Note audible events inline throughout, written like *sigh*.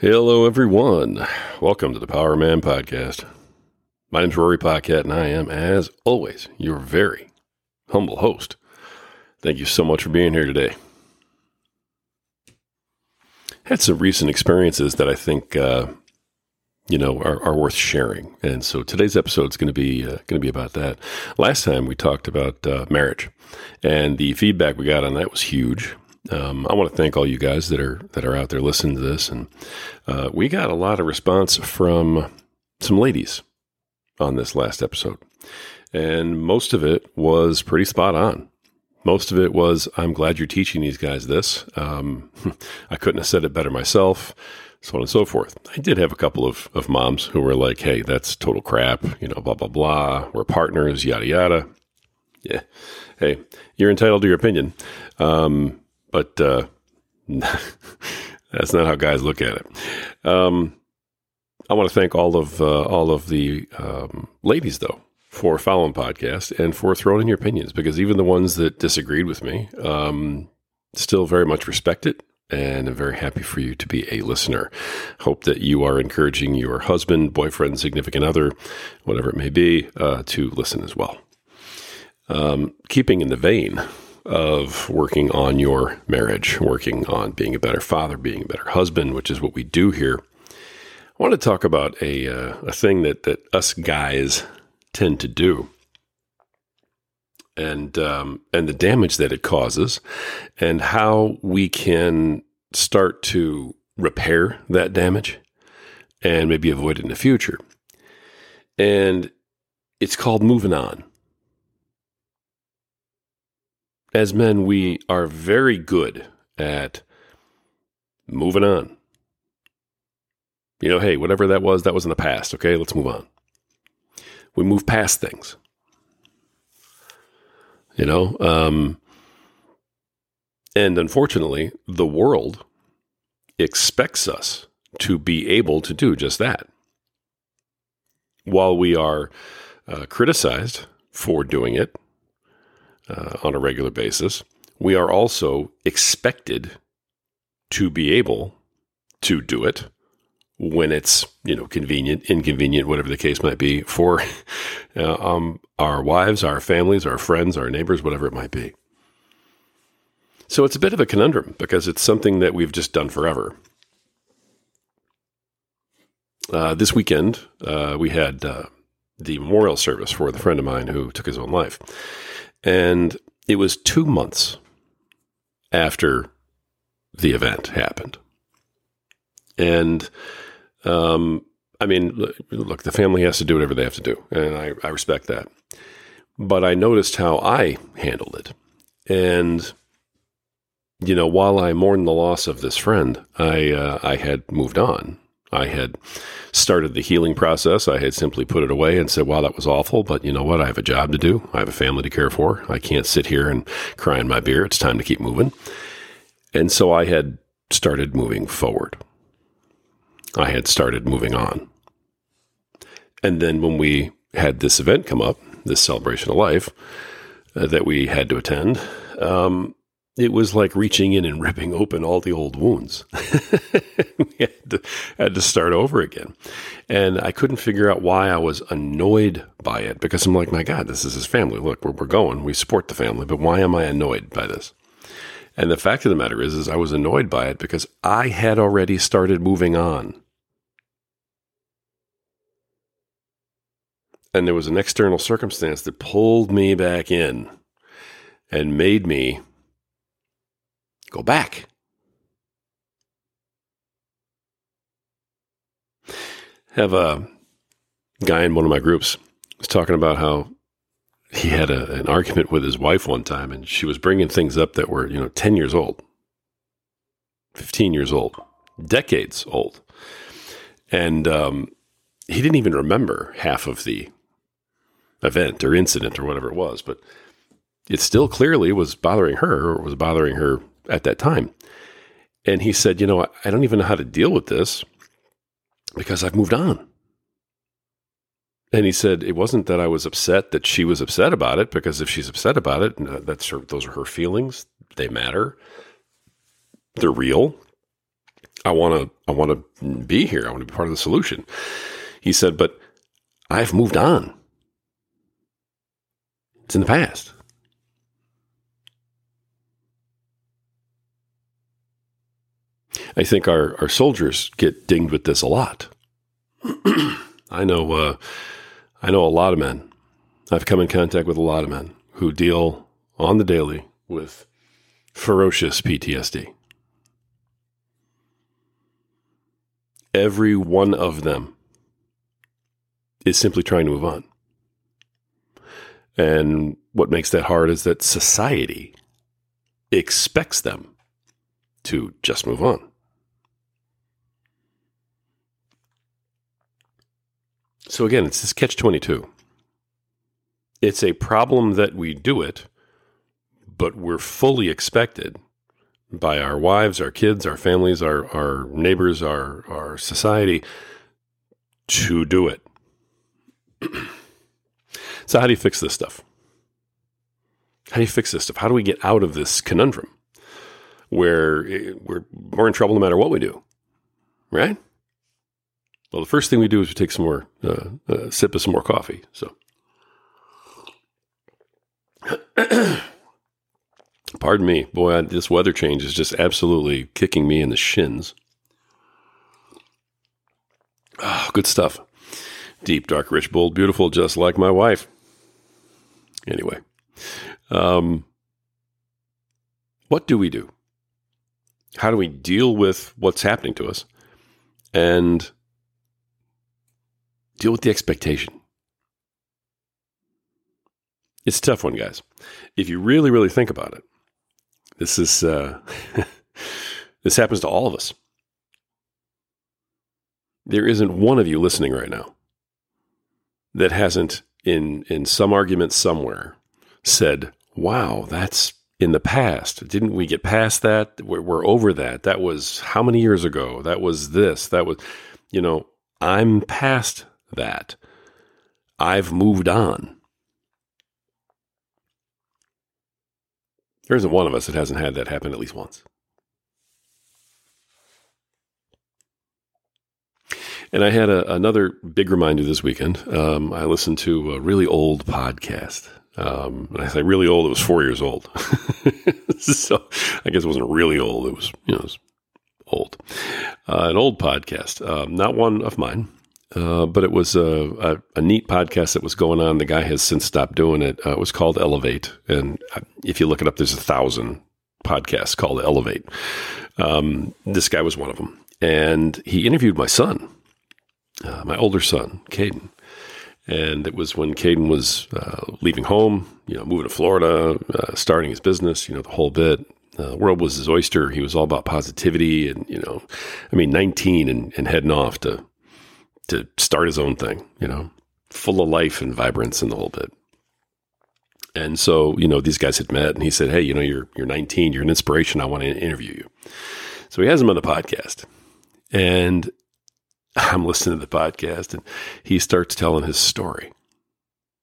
Hello, everyone. Welcome to the Power Man Podcast. My name is Rory Paquette, and I am, as always, your very humble host. Thank you so much for being here today. Had some recent experiences that I think, uh, you know, are, are, worth sharing, and so today's episode is going to be uh, going to be about that. Last time we talked about uh, marriage, and the feedback we got on that was huge. Um, I want to thank all you guys that are that are out there listening to this, and uh, we got a lot of response from some ladies on this last episode, and most of it was pretty spot on. Most of it was, "I'm glad you're teaching these guys this." Um, *laughs* I couldn't have said it better myself, so on and so forth. I did have a couple of of moms who were like, "Hey, that's total crap," you know, blah blah blah. We're partners, yada yada. Yeah, hey, you're entitled to your opinion. Um, but uh, *laughs* that's not how guys look at it. Um, I want to thank all of uh, all of the um, ladies though for following podcast and for throwing in your opinions because even the ones that disagreed with me um, still very much respect it and I'm very happy for you to be a listener. Hope that you are encouraging your husband, boyfriend, significant other, whatever it may be, uh, to listen as well. Um, keeping in the vein of working on your marriage, working on being a better father, being a better husband, which is what we do here. I want to talk about a, uh, a thing that, that us guys tend to do and um, and the damage that it causes, and how we can start to repair that damage and maybe avoid it in the future. And it's called moving on as men, we are very good at moving on. You know, hey, whatever that was, that was in the past. Okay, let's move on. We move past things. You know, um, and unfortunately, the world expects us to be able to do just that. While we are uh, criticized for doing it, uh, on a regular basis, we are also expected to be able to do it when it's you know convenient, inconvenient, whatever the case might be for *laughs* uh, um, our wives, our families, our friends, our neighbors, whatever it might be. So it's a bit of a conundrum because it's something that we've just done forever. Uh, this weekend, uh, we had uh, the memorial service for the friend of mine who took his own life. And it was two months after the event happened. And, um, I mean, look, the family has to do whatever they have to do, and I, I respect that. But I noticed how I handled it. And, you know, while I mourned the loss of this friend, I, uh, I had moved on. I had started the healing process. I had simply put it away and said, wow, that was awful. But you know what? I have a job to do. I have a family to care for. I can't sit here and cry in my beer. It's time to keep moving. And so I had started moving forward. I had started moving on. And then when we had this event come up, this celebration of life uh, that we had to attend, um, it was like reaching in and ripping open all the old wounds. *laughs* we had to, had to start over again. And I couldn't figure out why I was annoyed by it because I'm like, my God, this is his family. Look, we're, we're going. We support the family. But why am I annoyed by this? And the fact of the matter is, is I was annoyed by it because I had already started moving on. And there was an external circumstance that pulled me back in and made me Go back. Have a guy in one of my groups was talking about how he had a, an argument with his wife one time, and she was bringing things up that were you know ten years old, fifteen years old, decades old, and um, he didn't even remember half of the event or incident or whatever it was, but it still clearly was bothering her or was bothering her at that time. And he said, You know, I don't even know how to deal with this because I've moved on. And he said it wasn't that I was upset that she was upset about it because if she's upset about it, that's her, those are her feelings. They matter. They're real. I want to I want to be here. I want to be part of the solution. He said, but I've moved on. It's in the past. I think our, our soldiers get dinged with this a lot. I know uh, I know a lot of men. I've come in contact with a lot of men who deal on the daily with ferocious PTSD. Every one of them is simply trying to move on. And what makes that hard is that society expects them to just move on. So again, it's this catch 22. It's a problem that we do it, but we're fully expected by our wives, our kids, our families, our, our neighbors, our, our society to do it. *clears throat* so, how do you fix this stuff? How do you fix this stuff? How do we get out of this conundrum where eh, we're, we're in trouble no matter what we do? Right? Well, the first thing we do is we take some more, uh, uh, sip of some more coffee. So, *clears throat* pardon me, boy, I, this weather change is just absolutely kicking me in the shins. Oh, good stuff. Deep, dark, rich, bold, beautiful, just like my wife. Anyway, um, what do we do? How do we deal with what's happening to us and deal with the expectation? It's a tough one, guys. If you really, really think about it, this is uh, *laughs* this happens to all of us. There isn't one of you listening right now that hasn't, in in some argument somewhere, said, "Wow, that's in the past. Didn't we get past that? We're, we're over that. That was how many years ago? That was this. That was, you know, I'm past that. I've moved on." There isn't one of us that hasn't had that happen at least once. And I had a, another big reminder this weekend. Um, I listened to a really old podcast. Um, and I say really old, it was four years old. *laughs* so I guess it wasn't really old. It was, you know, it was old. Uh, an old podcast, um, not one of mine, uh, but it was a, a, a, neat podcast that was going on. The guy has since stopped doing it. Uh, it was called Elevate. And uh, if you look it up, there's a thousand podcasts called Elevate. Um, this guy was one of them. And he interviewed my son uh, my older son, Caden. And it was when Caden was uh, leaving home, you know, moving to Florida, uh, starting his business, you know, the whole bit. Uh, the world was his oyster. He was all about positivity and, you know, I mean, 19 and, and heading off to, to start his own thing, you know, full of life and vibrance and the whole bit. And so, you know, these guys had met and he said, Hey, you know, you're, you're 19, you're an inspiration. I want to interview you. So he has him on the podcast. And *laughs* I'm listening to the podcast and he starts telling his story.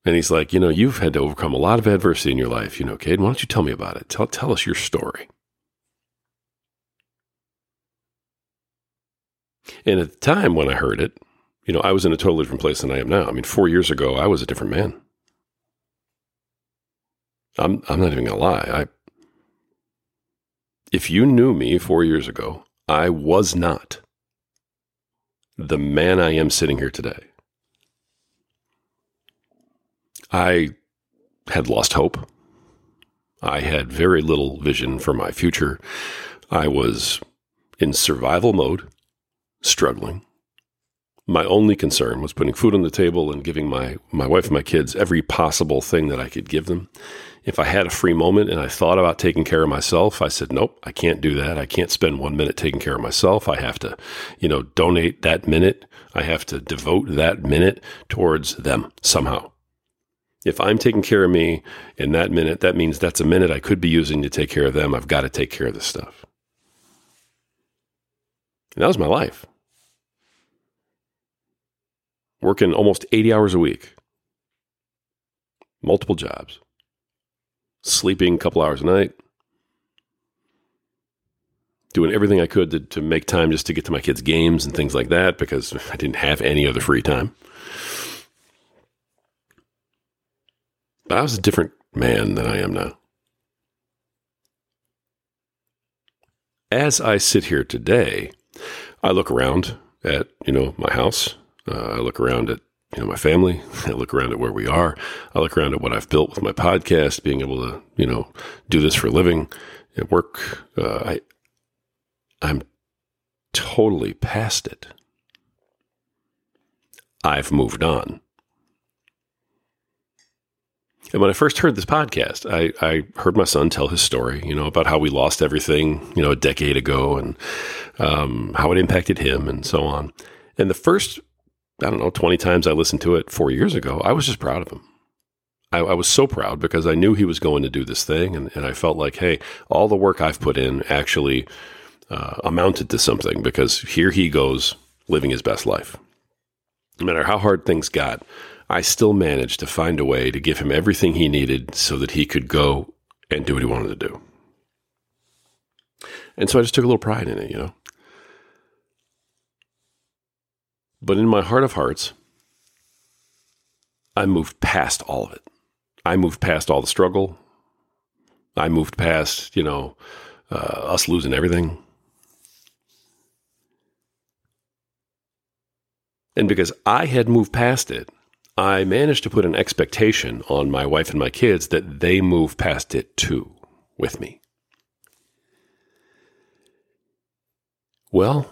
And he's like, you know, you've had to overcome a lot of adversity in your life, you know, Cade. Why don't you tell me about it? Tell, tell us your story. And at the time when I heard it, you know, I was in a totally different place than I am now. I mean, four years ago, I was a different man. I'm, I'm not even to lie. I, if you knew me four years ago, I was not the man I am sitting here today. I had lost hope. I had very little vision for my future. I was in survival mode, struggling. My only concern was putting food on the table and giving my, my wife and my kids every possible thing that I could give them. If I had a free moment and I thought about taking care of myself, I said, nope, I can't do that. I can't spend one minute taking care of myself. I have to, you know, donate that minute. I have to devote that minute towards them somehow. If I'm taking care of me in that minute, that means that's a minute I could be using to take care of them. I've got to take care of this stuff. And that was my life working almost 80 hours a week, multiple jobs, sleeping a couple hours a night, doing everything I could to, to make time just to get to my kids' games and things like that because *laughs* I didn't have any other free time. But I was a different man than I am now. As I sit here today, I look around at, you know, my house. Uh, I look around at, you know, my family. I look around at where we are. I look around at what I've built with my podcast, being able to, you know, do this for a living at work. Uh, I, I'm totally past it. I've moved on. And when I first heard this podcast, I, I heard my son tell his story, you know, about how we lost everything, you know, a decade ago and um, how it impacted him and so on. And the first, I don't know, 20 times I listened to it four years ago, I was just proud of him. I, I was so proud because I knew he was going to do this thing. And, and I felt like, hey, all the work I've put in actually uh, amounted to something because here he goes living his best life. No matter how hard things got, I still managed to find a way to give him everything he needed so that he could go and do what he wanted to do. And so I just took a little pride in it, you know. But in my heart of hearts, I moved past all of it. I moved past all the struggle. I moved past, you know, uh, us losing everything. And because I had moved past it, I managed to put an expectation on my wife and my kids that they move past it too with me. Well,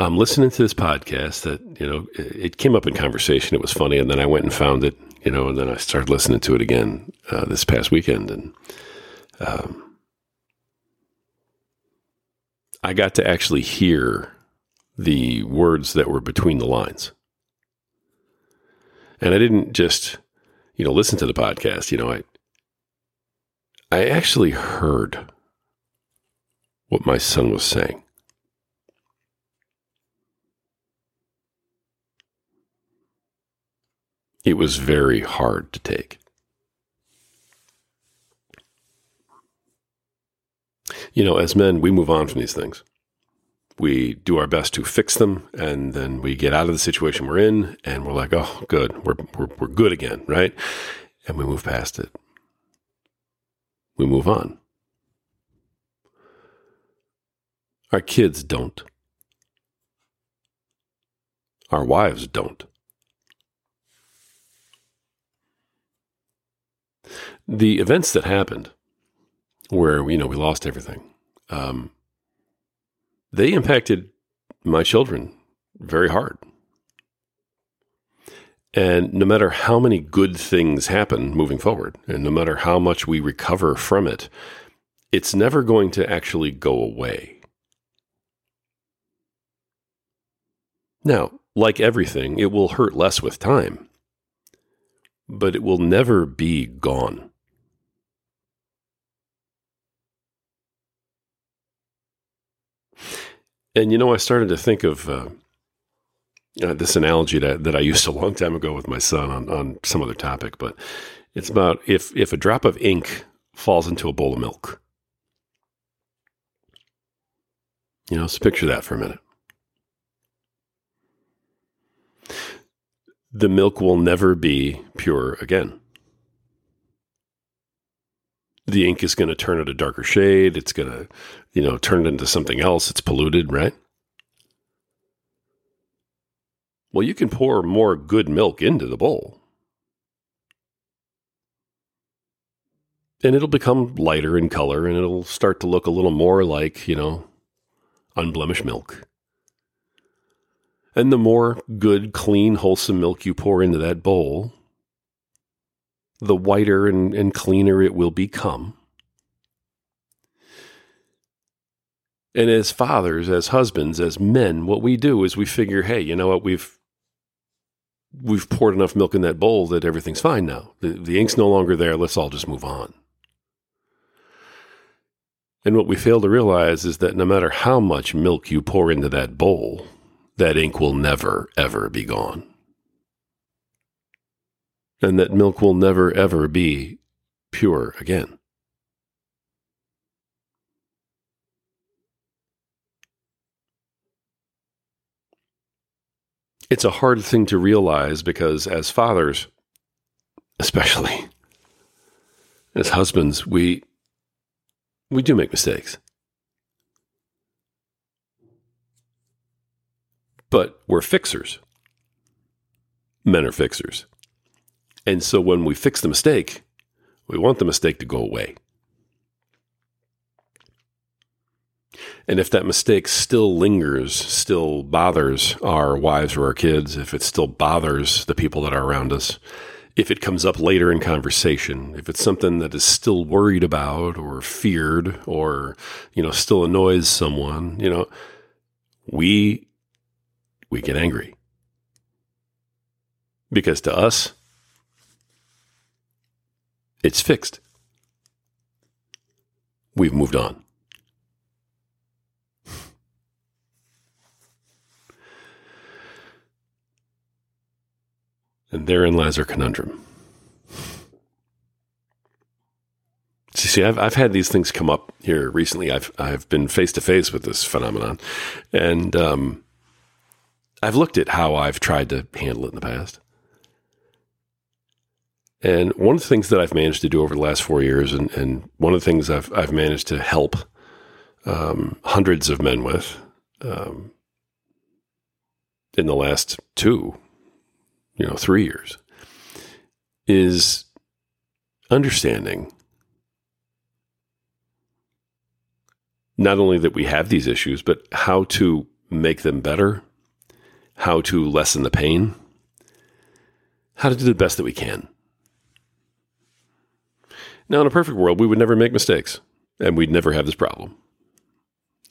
I'm listening to this podcast that, you know, it came up in conversation. It was funny. And then I went and found it, you know, and then I started listening to it again uh, this past weekend. And um, I got to actually hear the words that were between the lines. And I didn't just, you know, listen to the podcast. You know, I I actually heard what my son was saying. It was very hard to take. You know, as men, we move on from these things. We do our best to fix them and then we get out of the situation we're in and we're like oh good. We're, we're, we're good again right? And we move past it. We move on. Our kids don't. Our wives don't the events that happened where you know we lost everything um, they impacted my children very hard. And no matter how many good things happen moving forward, and no matter how much we recover from it, it's never going to actually go away. Now, like everything, it will hurt less with time, but it will never be gone. And you know, I started to think of uh, uh, this analogy that, that I used a long time ago with my son on, on some other topic, but it's about if if a drop of ink falls into a bowl of milk. You know, so picture that for a minute. The milk will never be pure again the ink is going to turn it a darker shade. It's going to, you know, turn it into something else. It's polluted, right? Well, you can pour more good milk into the bowl. And it'll become lighter in color and it'll start to look a little more like, you know, unblemished milk. And the more good, clean, wholesome milk you pour into that bowl, the whiter and, and cleaner it will become. And as fathers, as husbands, as men, what we do is we figure, hey, you know what, we've we've poured enough milk in that bowl that everything's fine now. The, the ink's no longer there. Let's all just move on. And what we fail to realize is that no matter how much milk you pour into that bowl, that ink will never, ever be gone. And that milk will never, ever be pure again. It's a hard thing to realize because, as fathers, especially as husbands, we, we do make mistakes. But we're fixers. Men are fixers. And so when we fix the mistake, we want the mistake to go away. And if that mistake still lingers, still bothers our wives or our kids, if it still bothers the people that are around us, if it comes up later in conversation, if it's something that is still worried about or feared or, you know, still annoys someone, you know, we we get angry. Because to us, it's fixed. We've moved on. And therein lies our conundrum. See, I've I've had these things come up here recently. I've I've been face to face with this phenomenon, and um, I've looked at how I've tried to handle it in the past. And one of the things that I've managed to do over the last four years, and, and one of the things I've I've managed to help um, hundreds of men with um, in the last two you know, three years, is understanding not only that we have these issues, but how to make them better, how to lessen the pain, how to do the best that we can. Now, in a perfect world, we would never make mistakes and we'd never have this problem.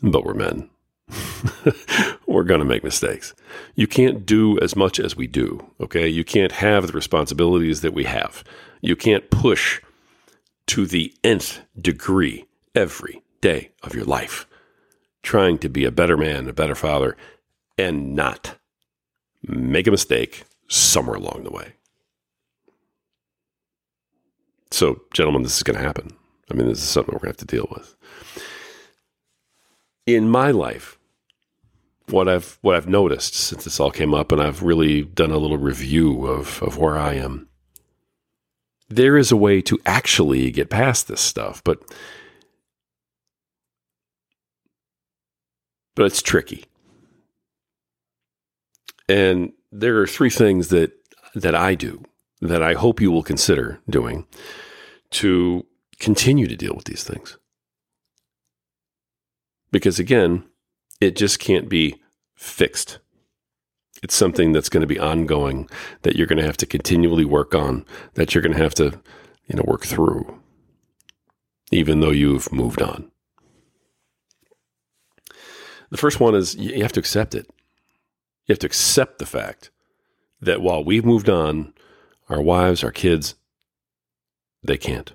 But we're men. *laughs* we're going to make mistakes. You can't do as much as we do, okay? You can't have the responsibilities that we have. You can't push to the nth degree every day of your life, trying to be a better man, a better father, and not make a mistake somewhere along the way. So, gentlemen, this is going to happen. I mean, this is something we're going to have to deal with. In my life, what I've what I've noticed since this all came up, and I've really done a little review of of where I am. There is a way to actually get past this stuff, but but it's tricky. And there are three things that that I do that I hope you will consider doing to continue to deal with these things. Because again, it just can't be fixed. It's something that's going to be ongoing that you're going to have to continually work on, that you're going to have to, you know, work through, even though you've moved on. The first one is you have to accept it. You have to accept the fact that while we've moved on, our wives, our kids, they can't.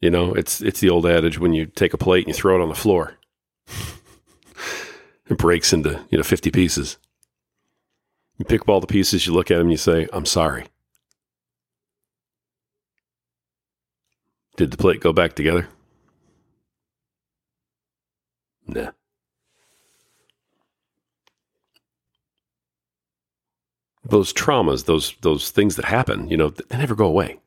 You know, it's it's the old adage when you take a plate and you throw it on the floor. *laughs* it breaks into, you know, 50 pieces. You pick up all the pieces, you look at them, you say, I'm sorry. Did the plate go back together? Nah. Those traumas, those those things that happen, you know, they never go away.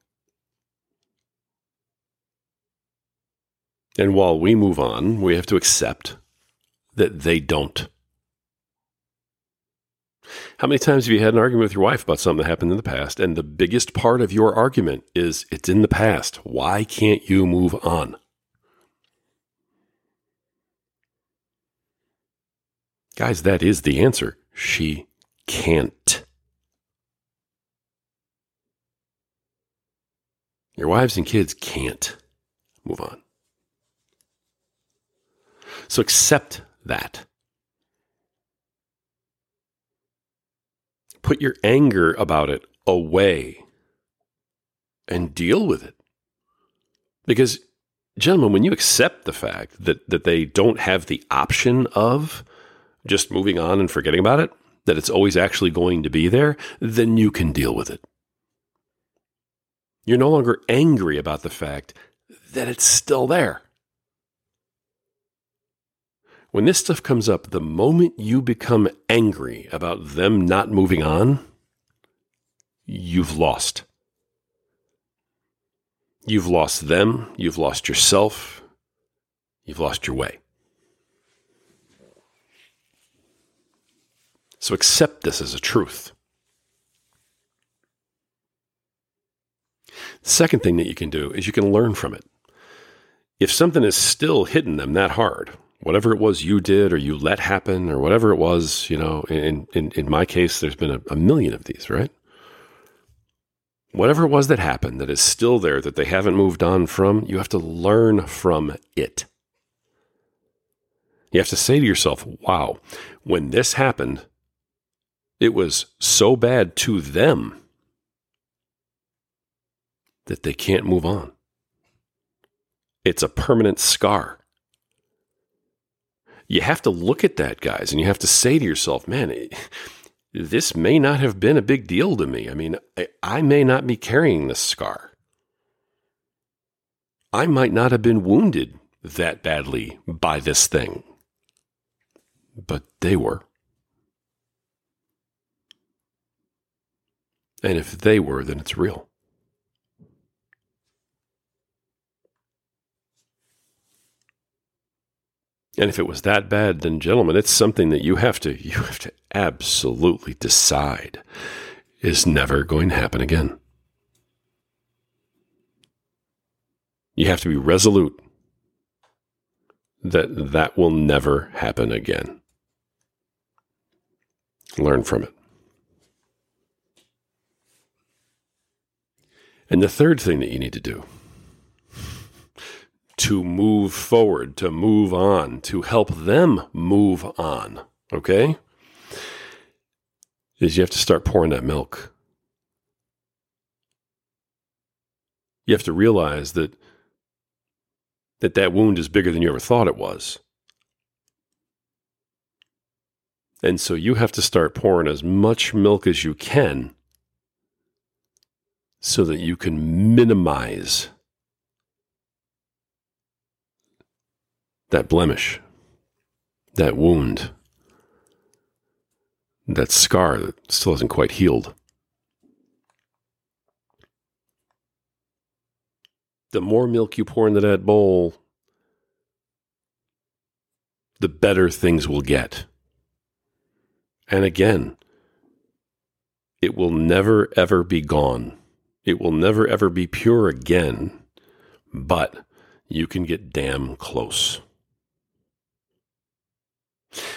And while we move on, we have to accept that they don't. How many times have you had an argument with your wife about something that happened in the past? And the biggest part of your argument is it's in the past. Why can't you move on? Guys, that is the answer. She can't. Your wives and kids can't move on. So accept that. Put your anger about it away and deal with it. Because, gentlemen, when you accept the fact that, that they don't have the option of just moving on and forgetting about it, that it's always actually going to be there, then you can deal with it. You're no longer angry about the fact that it's still there. When this stuff comes up, the moment you become angry about them not moving on, you've lost. You've lost them, you've lost yourself, you've lost your way. So accept this as a truth. The second thing that you can do is you can learn from it. If something is still hitting them that hard, whatever it was you did or you let happen or whatever it was, you know, in, in, in my case, there's been a, a million of these, right? Whatever it was that happened that is still there that they haven't moved on from, you have to learn from it. You have to say to yourself, wow, when this happened, it was so bad to them that they can't move on. It's a permanent scar. You have to look at that, guys, and you have to say to yourself, man, this may not have been a big deal to me. I mean, I, I may not be carrying this scar. I might not have been wounded that badly by this thing, but they were. And if they were, then it's real. And if it was that bad, then gentlemen, it's something that you have to *laughs* you have to absolutely decide is never going to happen again. You have to be resolute that that will never happen again. Learn from it. And the third thing that you need to do to move forward, to move on, to help them move on, okay? Is you have to start pouring that milk. You have to realize that that that wound is bigger than you ever thought it was. And so you have to start pouring as much milk as you can so that you can minimize that blemish, that wound, that scar that still hasn't quite healed. The more milk you pour into that bowl, the better things will get. And again, it will never ever be gone. It will never ever be pure again, but you can get damn close.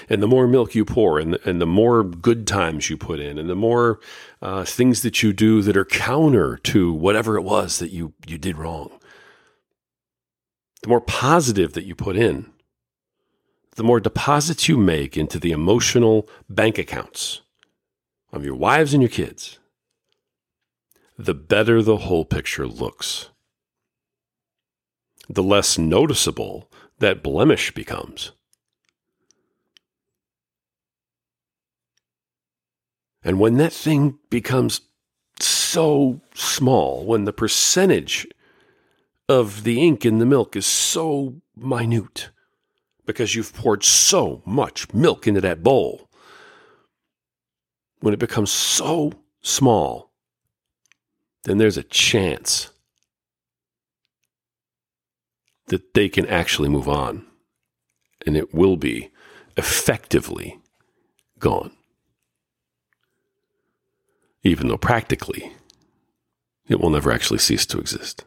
And the more milk you pour, and, and the more good times you put in, and the more uh, things that you do that are counter to whatever it was that you, you did wrong, the more positive that you put in, the more deposits you make into the emotional bank accounts of your wives and your kids, the better the whole picture looks. The less noticeable that blemish becomes. And when that thing becomes so small, when the percentage of the ink in the milk is so minute, because you've poured so much milk into that bowl, when it becomes so small, then there's a chance that they can actually move on and it will be effectively gone even though practically it will never actually cease to exist.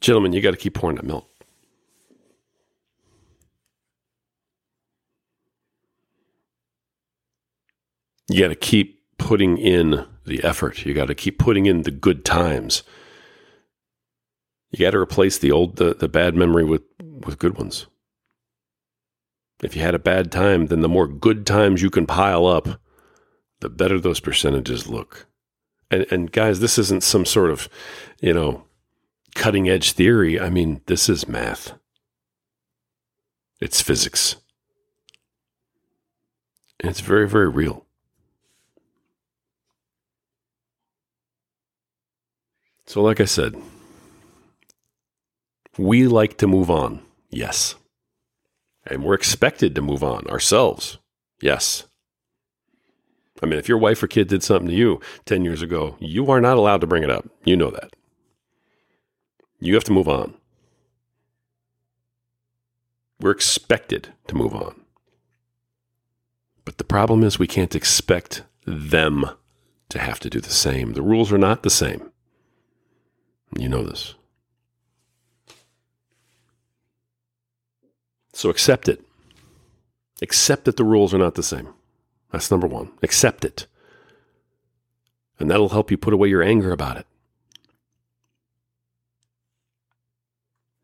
Gentlemen, you got to keep pouring that milk. You got to keep putting in the effort. You got to keep putting in the good times. You got to replace the old, the, the bad memory with, with good ones. If you had a bad time, then the more good times you can pile up, the better those percentages look. And, and guys, this isn't some sort of, you know, cutting edge theory. I mean, this is math. It's physics. And it's very, very real. So, like I said, We like to move on. Yes. And we're expected to move on ourselves. Yes. I mean, if your wife or kid did something to you 10 years ago, you are not allowed to bring it up. You know that. You have to move on. We're expected to move on. But the problem is we can't expect them to have to do the same. The rules are not the same. You know this. So accept it. Accept that the rules are not the same. That's number one. Accept it. And that'll help you put away your anger about it.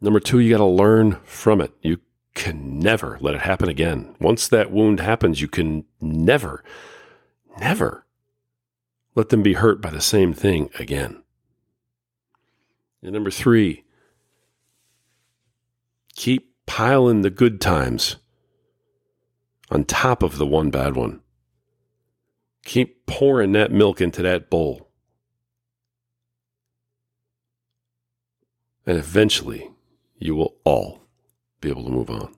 Number two, you got to learn from it. You can never let it happen again. Once that wound happens, you can never, never let them be hurt by the same thing again. And number three, keep piling the good times on top of the one bad one. Keep pouring that milk into that bowl. And eventually, you will all be able to move on.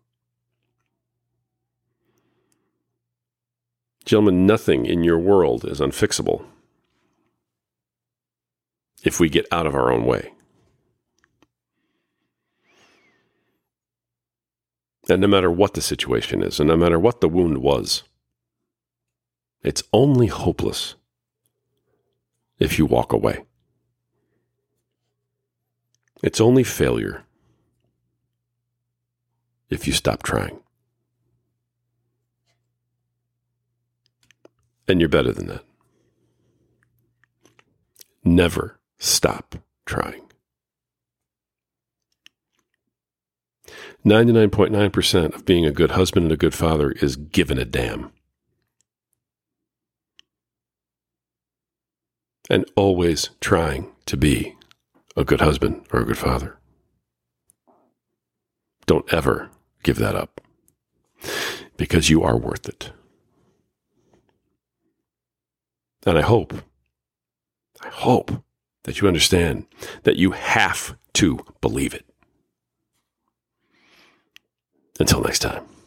Gentlemen, nothing in your world is unfixable if we get out of our own way. And no matter what the situation is, and no matter what the wound was, it's only hopeless if you walk away. It's only failure if you stop trying. And you're better than that. Never stop trying. 99.9% of being a good husband and a good father is given a damn. And always trying to be a good husband or a good father. Don't ever give that up because you are worth it. And I hope, I hope that you understand that you have to believe it. Until next time.